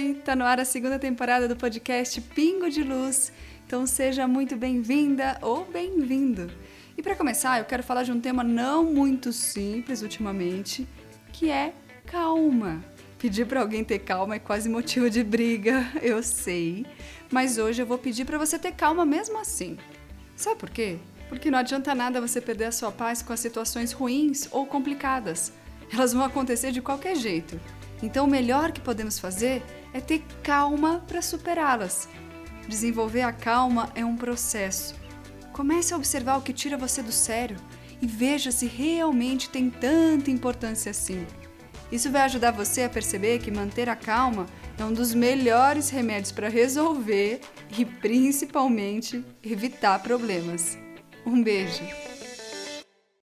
Oi, tá no ar a segunda temporada do podcast Pingo de Luz. Então seja muito bem-vinda ou bem-vindo. E para começar, eu quero falar de um tema não muito simples ultimamente, que é calma. Pedir para alguém ter calma é quase motivo de briga, eu sei, mas hoje eu vou pedir para você ter calma mesmo assim. Sabe por quê? Porque não adianta nada você perder a sua paz com as situações ruins ou complicadas. Elas vão acontecer de qualquer jeito. Então, o melhor que podemos fazer é ter calma para superá-las. Desenvolver a calma é um processo. Comece a observar o que tira você do sério e veja se realmente tem tanta importância assim. Isso vai ajudar você a perceber que manter a calma é um dos melhores remédios para resolver e principalmente evitar problemas. Um beijo!